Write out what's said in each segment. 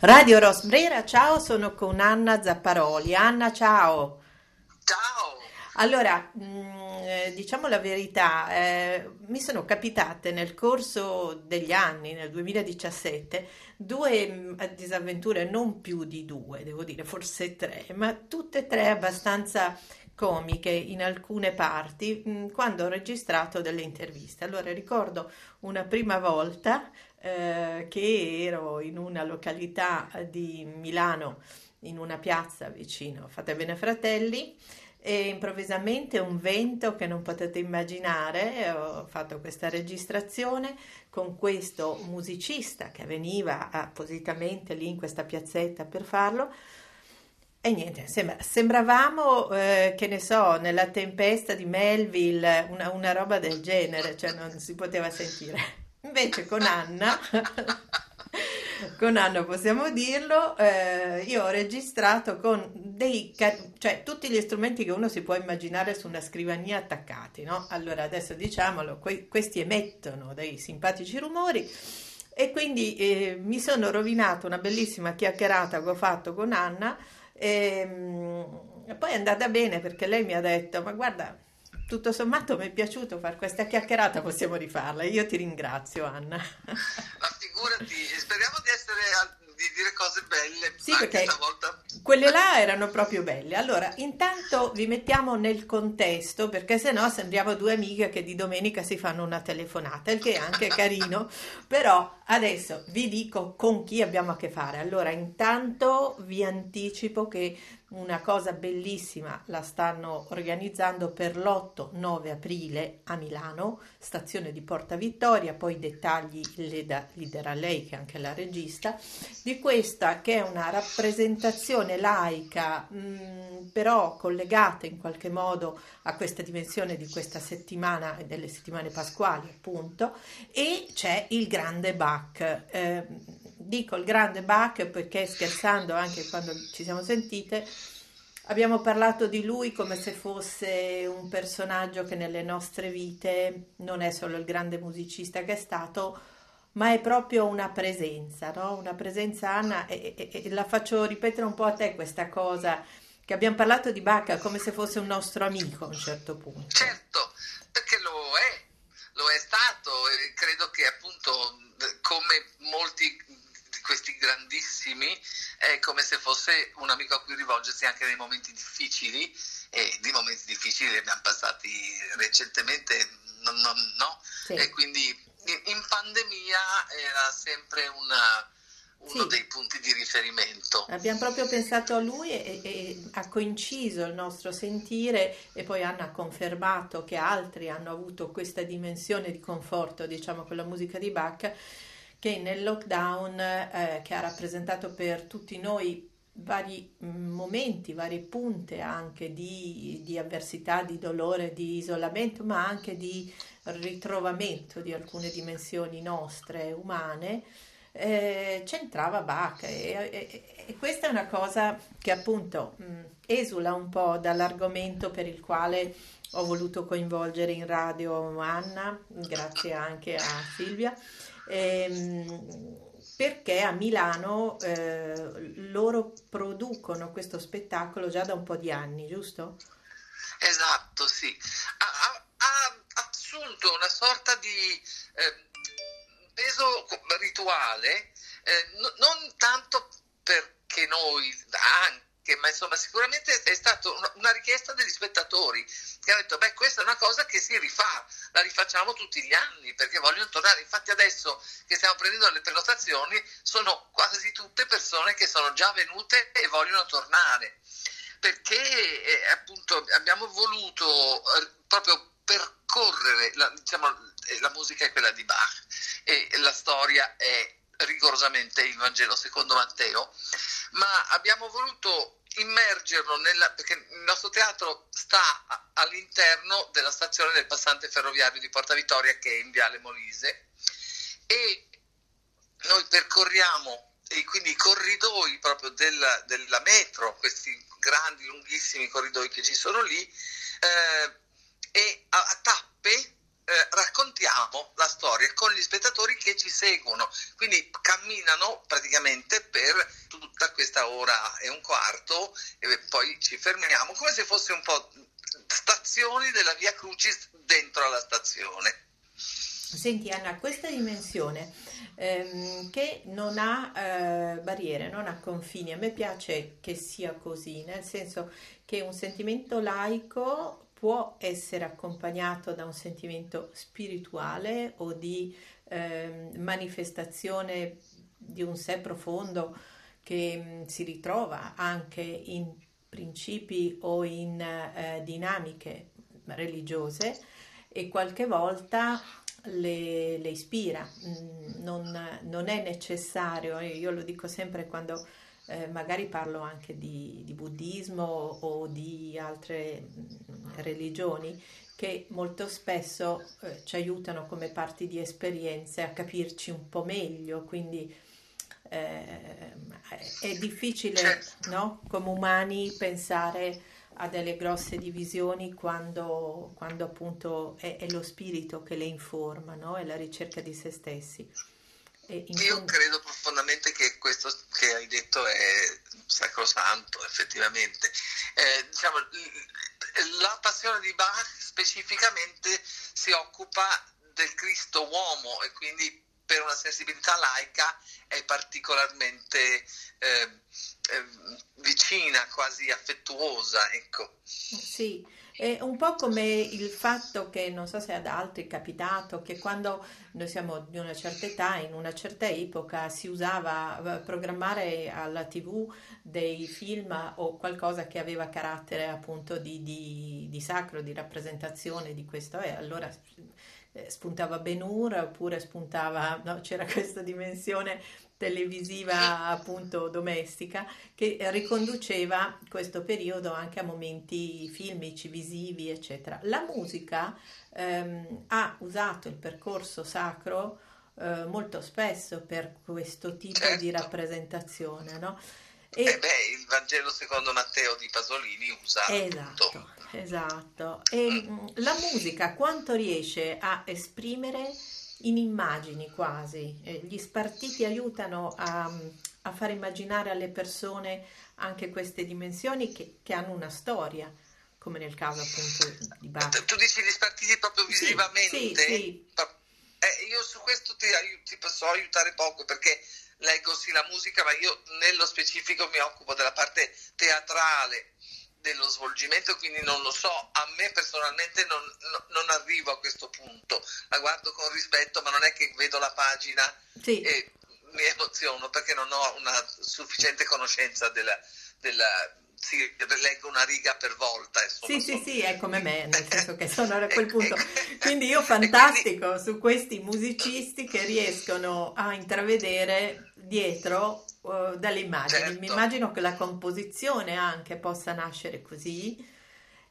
Radio Rosbrera, ciao, sono con Anna Zapparoli. Anna, ciao. Ciao. Allora, mm, diciamo la verità, eh, mi sono capitate nel corso degli anni, nel 2017, due mm, disavventure, non più di due, devo dire, forse tre, ma tutte e tre abbastanza comiche in alcune parti mh, mm, quando ho registrato delle interviste. Allora ricordo una prima volta eh, che ero in una località di Milano, in una piazza vicino Fate Bene Fratelli e improvvisamente un vento che non potete immaginare, ho fatto questa registrazione con questo musicista che veniva appositamente lì in questa piazzetta per farlo. E niente, sembra, sembravamo, eh, che ne so, nella tempesta di Melville, una, una roba del genere, cioè non si poteva sentire. Invece con Anna con Anna possiamo dirlo, eh, io ho registrato con dei, cioè tutti gli strumenti che uno si può immaginare su una scrivania attaccati, no? Allora adesso diciamolo, que- questi emettono dei simpatici rumori e quindi eh, mi sono rovinato una bellissima chiacchierata che ho fatto con Anna ehm, e poi è andata bene perché lei mi ha detto, ma guarda, tutto sommato mi è piaciuto fare questa chiacchierata, possiamo rifarla. Io ti ringrazio, Anna. Ma figurati, speriamo di essere di dire cose belle. Sì, perché stavolta. quelle là erano proprio belle. Allora, intanto vi mettiamo nel contesto, perché sennò sembriamo due amiche che di domenica si fanno una telefonata, il che è anche carino, però adesso vi dico con chi abbiamo a che fare. Allora, intanto vi anticipo che una cosa bellissima la stanno organizzando per l'8-9 aprile a Milano, stazione di Porta Vittoria, poi i dettagli li, da, li darà lei che è anche la regista, di questa che è una rappresentazione laica, mh, mm, però collegata in qualche modo a questa dimensione di questa settimana e delle settimane pasquali appunto, e c'è il grande Bach. Eh, dico il grande Bach perché scherzando anche quando ci siamo sentite abbiamo parlato di lui come se fosse un personaggio che nelle nostre vite non è solo il grande musicista che è stato ma è proprio una presenza no? una presenza Anna e, e, e la faccio ripetere un po' a te questa cosa che abbiamo parlato di Bach come se fosse un nostro amico a un certo punto certo perché lo è lo è stato e credo che appunto come molti questi grandissimi è come se fosse un amico a cui rivolgersi anche nei momenti difficili e di momenti difficili li abbiamo passati recentemente, no, no, no. Sì. e quindi in pandemia era sempre una, uno sì. dei punti di riferimento. Abbiamo proprio pensato a lui e, e, ha coinciso il nostro sentire e poi Anna ha confermato che altri hanno avuto questa dimensione di conforto, diciamo, con la musica di Bach che nel lockdown, eh, che ha rappresentato per tutti noi vari mm, momenti, varie punte anche di, di, avversità, di dolore, di isolamento, ma anche di ritrovamento di alcune dimensioni nostre, umane, eh, c'entrava Bach. E, e, e, questa è una cosa che appunto mh, mm, esula un po' dall'argomento per il quale ho voluto coinvolgere in radio Anna, grazie anche a Silvia. Ehm, perché a Milano eh, loro producono questo spettacolo già da un po' di anni, giusto? Esatto, sì. Ha, ha, ha assunto una sorta di eh, peso rituale, eh, n- non tanto perché noi, anche che, ma insomma sicuramente è stata una richiesta degli spettatori che hanno detto beh questa è una cosa che si rifà, la rifacciamo tutti gli anni perché vogliono tornare, infatti adesso che stiamo prendendo le prenotazioni sono quasi tutte persone che sono già venute e vogliono tornare. Perché eh, appunto abbiamo voluto eh, proprio percorrere, la, diciamo, eh, la musica è quella di Bach e la storia è rigorosamente il Vangelo secondo Matteo, ma abbiamo voluto immergerlo nella, perché il nostro teatro sta all'interno della stazione del passante ferroviario di Porta Vittoria che è in Viale Molise e noi percorriamo e quindi i corridoi proprio della, della, metro, questi grandi lunghissimi corridoi che ci sono lì eh, e a, a tappe eh, raccontiamo la storia con gli spettatori che ci seguono, quindi camminano praticamente per tutta questa ora e un quarto e poi ci fermiamo come se fosse un po' stazioni della Via Crucis dentro alla stazione. Senti Anna, questa dimensione ehm, che non ha eh, barriere, non ha confini, a me piace che sia così, nel senso che un sentimento laico può essere accompagnato da un sentimento spirituale o di eh, manifestazione di un sé profondo che mh, mm, si ritrova anche in principi o in eh, dinamiche religiose e qualche volta le, le ispira. Mm, non, non, è necessario, io lo dico sempre quando eh, magari parlo anche di, di, buddismo o di altre mm, religioni che molto spesso eh, ci aiutano come parti di esperienze a capirci un po' meglio, quindi eh, è difficile certo. no? come umani pensare a delle grosse divisioni quando, quando appunto è, è, lo spirito che le informa, no? è la ricerca di se stessi. Io fond- credo profondamente che questo che hai detto è sacrosanto, effettivamente. Eh, diciamo, la passione di Bach specificamente si occupa del Cristo uomo e quindi per una sensibilità laica è particolarmente eh, eh, vicina, quasi affettuosa. Ecco. Sì, è un po' come il fatto che, non so se ad altri è capitato, che quando noi siamo di una certa età, in una certa epoca, si usava eh, programmare alla tv dei film o qualcosa che aveva carattere appunto di, di, di sacro, di rappresentazione di questo e allora eh, spuntava Ben Hur oppure spuntava, no, c'era questa dimensione televisiva appunto domestica che riconduceva questo periodo anche a momenti filmici, visivi, eccetera. La musica ehm, ha usato il percorso sacro eh, molto spesso per questo tipo certo. di rappresentazione, no? E... Eh beh, il Vangelo secondo Matteo di Pasolini usa esatto, tutto. esatto. E mm. la musica quanto riesce a esprimere in immagini quasi? Eh, gli spartiti aiutano a, a, far immaginare alle persone anche queste dimensioni che, che hanno una storia come nel caso appunto di Bach. Tu dici gli spartiti proprio visivamente? Sì, sì, sì. Eh, io su questo ti, ti, posso aiutare poco perché leggo sì la musica, ma io nello specifico mi occupo della parte teatrale dello svolgimento, quindi non lo so, a me personalmente non, no, non, arrivo a questo punto, la guardo con rispetto, ma non è che vedo la pagina sì. e mi emoziono perché non ho una sufficiente conoscenza della, della sì, leggo una riga per volta. Sì, sì, sì, è come me, nel senso che sono a quel punto. Quindi io fantastico quindi... su questi musicisti che riescono a intravedere dietro uh, dalle immagini. Certo. Mi immagino che la composizione anche possa nascere così.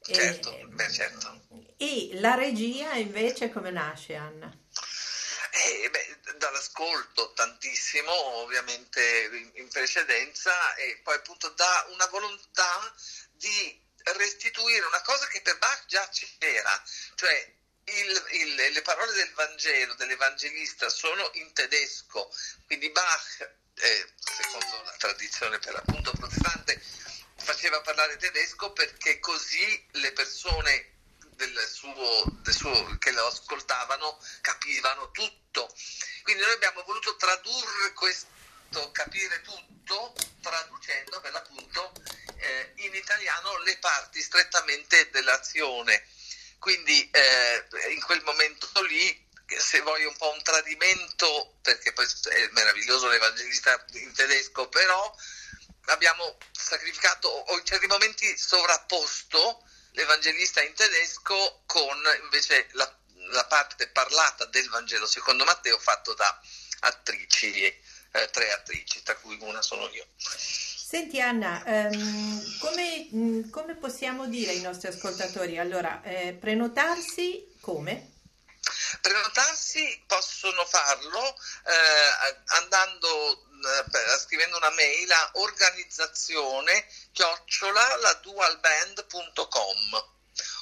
Certo, e, beh, certo. E la regia invece come nasce, Anna? Eh, beh, dall'ascolto tantissimo, ovviamente in precedenza, e poi appunto da una volontà di restituire una cosa che per Bach già c'era, cioè il, il, le parole del Vangelo, dell'Evangelista, sono in tedesco, quindi Bach, eh, secondo la tradizione per l'appunto protestante, faceva parlare tedesco perché così le persone del suo, del suo, che lo ascoltavano capivano tutto. Quindi noi abbiamo voluto tradurre questo capire tutto traducendo per l'appunto eh, in italiano le parti strettamente dell'azione. Quindi eh, in quel momento lì se vuoi un po' un tradimento, perché poi è meraviglioso l'evangelista in tedesco, però abbiamo sacrificato o in certi momenti sovrapposto l'Evangelista in tedesco con invece la, la parte parlata del Vangelo secondo Matteo fatto da attrici, eh, tre attrici, tra cui una sono io. Senti Anna, ehm, come, mm, come, possiamo dire ai nostri ascoltatori? Allora, eh, prenotarsi come? Prenotarsi possono farlo eh, andando eh, scrivendo una mail a organizzazione chiocciola la dualband.com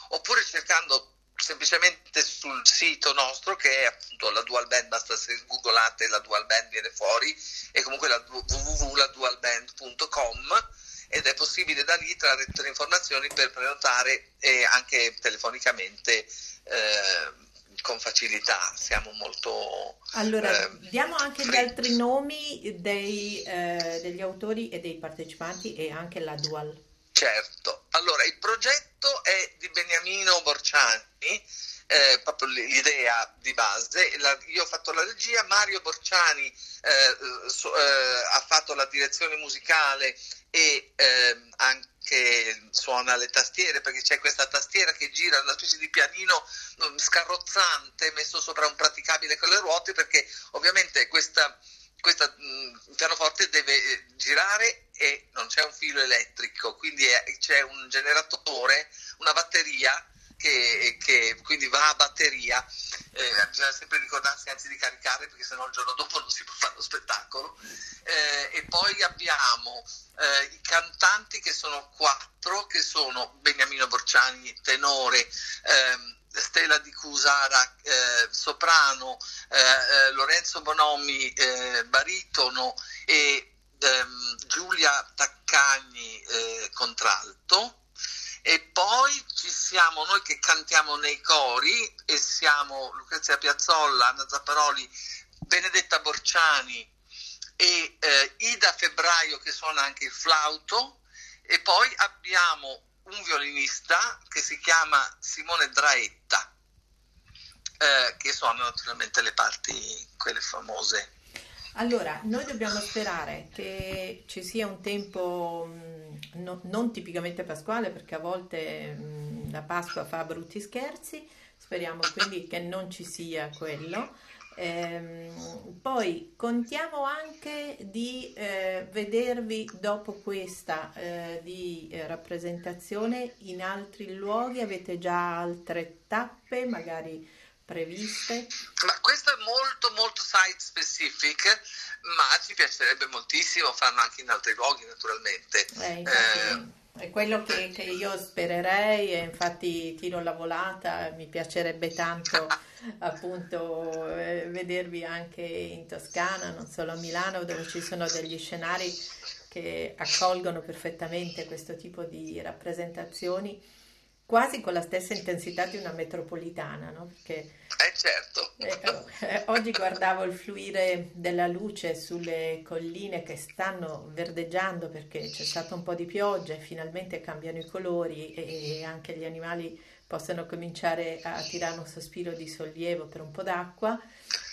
oppure cercando semplicemente sul sito nostro che è appunto la Dual Band, basta se googolate la Dual Band viene fuori e comunque la www.ladualband.com ed è possibile da lì trarre tutte le informazioni per prenotare e anche telefonicamente eh, con facilità, siamo molto... Allora, eh, diamo anche gli altri nomi dei, eh, degli autori e dei partecipanti e anche la Dual. Certo, allora il progetto è di Beniamino Borciani, eh, proprio l'idea di base, la, io ho fatto la regia, Mario Borciani eh, so, eh, ha fatto la direzione musicale e ehm, anche suona le tastiere perché c'è questa tastiera che gira, una specie di pianino mm, scarrozzante messo sopra un praticabile con le ruote perché ovviamente questa questo mm, pianoforte deve eh, girare e non c'è un filo elettrico, quindi è, c'è un generatore, una batteria che, che, quindi va a batteria, eh, bisogna sempre ricordarsi anzi di caricare perché sennò il giorno dopo non si può fare lo spettacolo. Eh, e poi abbiamo eh, i cantanti che sono quattro, che sono Beniamino Borciani, tenore, ehm, Stella di Cusara, eh, soprano, eh, eh, Lorenzo Bonomi, eh, baritono e ehm, Giulia Taccagni, eh, contralto. E poi ci siamo noi che cantiamo nei cori e siamo Lucrezia Piazzolla, Anna Zapparoli, Benedetta Borciani e eh, Ida Febbraio che suona anche il flauto e poi abbiamo un violinista che si chiama Simone Draetta, eh, che suona naturalmente le parti, quelle famose. Allora, noi dobbiamo sperare che ci sia un tempo mh, no, non tipicamente pasquale, perché a volte mh, la Pasqua fa brutti scherzi, speriamo quindi che non ci sia quello. Ehm, poi contiamo anche di eh, vedervi dopo questa eh, di eh, rappresentazione in altri luoghi. Avete già altre tappe magari previste? Ma questo è molto molto site specific, ma ci piacerebbe moltissimo farlo anche in altri luoghi naturalmente. Eh, infatti, eh, è quello che, che, io spererei e infatti tiro la volata, mi piacerebbe tanto appunto eh, vedervi anche in Toscana, non solo a Milano, dove ci sono degli scenari che accolgono perfettamente questo tipo di rappresentazioni, quasi con la stessa intensità di una metropolitana, no? Perché eh certo. Eh, eh, oggi guardavo il fluire della luce sulle colline che stanno verdeggiando perché c'è stato un po' di pioggia e finalmente cambiano i colori e, e anche gli animali possano cominciare a tirare un sospiro di sollievo per un po' d'acqua.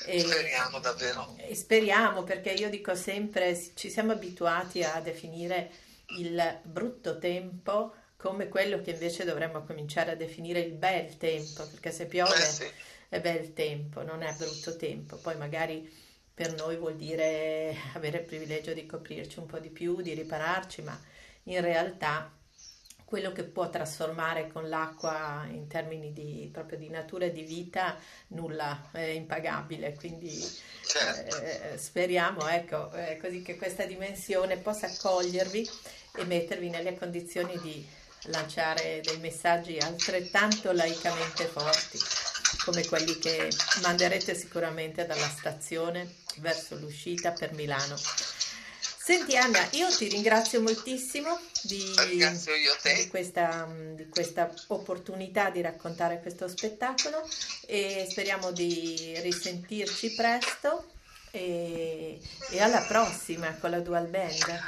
E, speriamo davvero. E speriamo perché io dico sempre, ci siamo abituati a definire il brutto tempo come quello che invece dovremmo cominciare a definire il bel tempo, perché se piove eh sì. è bel tempo, non è brutto tempo. Poi magari per noi vuol dire avere il privilegio di coprirci un po' di più, di ripararci, ma in realtà quello che può trasformare con l'acqua in termini di, proprio di natura e di vita, nulla, è impagabile. Quindi certo. eh, speriamo ecco, eh, così che questa dimensione possa accogliervi e mettervi nelle condizioni di lanciare dei messaggi altrettanto laicamente forti come quelli che manderete sicuramente dalla stazione verso l'uscita per Milano. Senti Anna, io ti ringrazio moltissimo di, di, questa, di, questa, opportunità di raccontare questo spettacolo e speriamo di risentirci presto e, e alla prossima con la Dual Band.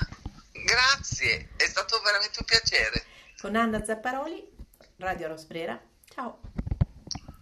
Grazie, è stato veramente un piacere. Con Anna Zapparoli, Radio Rosbrera, ciao.